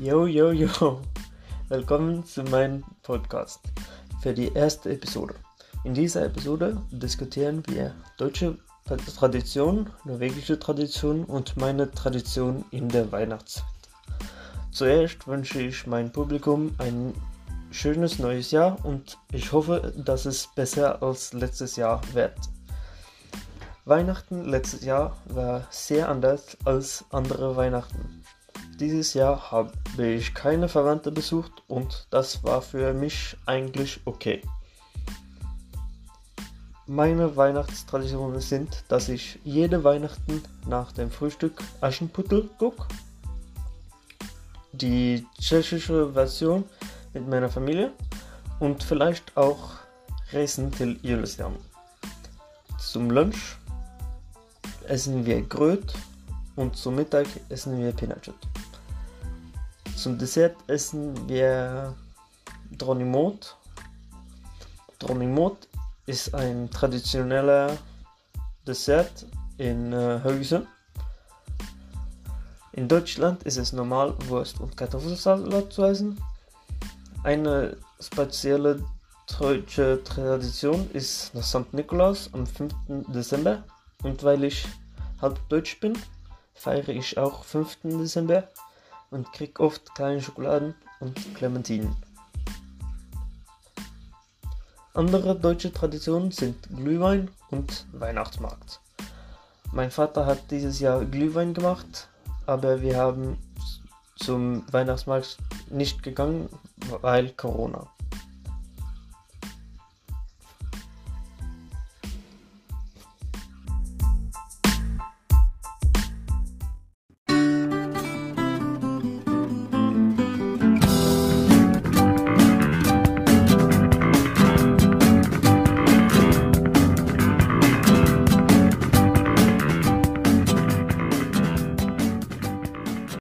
Yo, yo, yo. Willkommen zu meinem Podcast für die erste Episode. In dieser Episode diskutieren wir deutsche Tradition, norwegische Tradition und meine Tradition in der Weihnachtszeit. Zuerst wünsche ich meinem Publikum ein schönes neues Jahr und ich hoffe, dass es besser als letztes Jahr wird. Weihnachten letztes Jahr war sehr anders als andere Weihnachten. Dieses Jahr habe ich keine Verwandte besucht und das war für mich eigentlich okay. Meine Weihnachtstraditionen sind, dass ich jede Weihnachten nach dem Frühstück Aschenputtel gucke. Die tschechische Version mit meiner Familie und vielleicht auch Reisen till Julian. Zum Lunch essen wir Gröt und zum Mittag essen wir Pinachet. Zum Dessert essen wir Dronimot. Dronimot ist ein traditioneller Dessert in äh. In Deutschland ist es normal, Wurst und Kartoffelsalat zu essen. Eine spezielle deutsche Tradition ist nach St. Nikolaus am 5. Dezember. Und weil ich halb deutsch bin, feiere ich auch 5. Dezember und krieg oft kleine Schokoladen und Clementinen. Andere deutsche Traditionen sind Glühwein und Weihnachtsmarkt. Mein Vater hat dieses Jahr Glühwein gemacht, aber wir haben zum Weihnachtsmarkt nicht gegangen, weil Corona.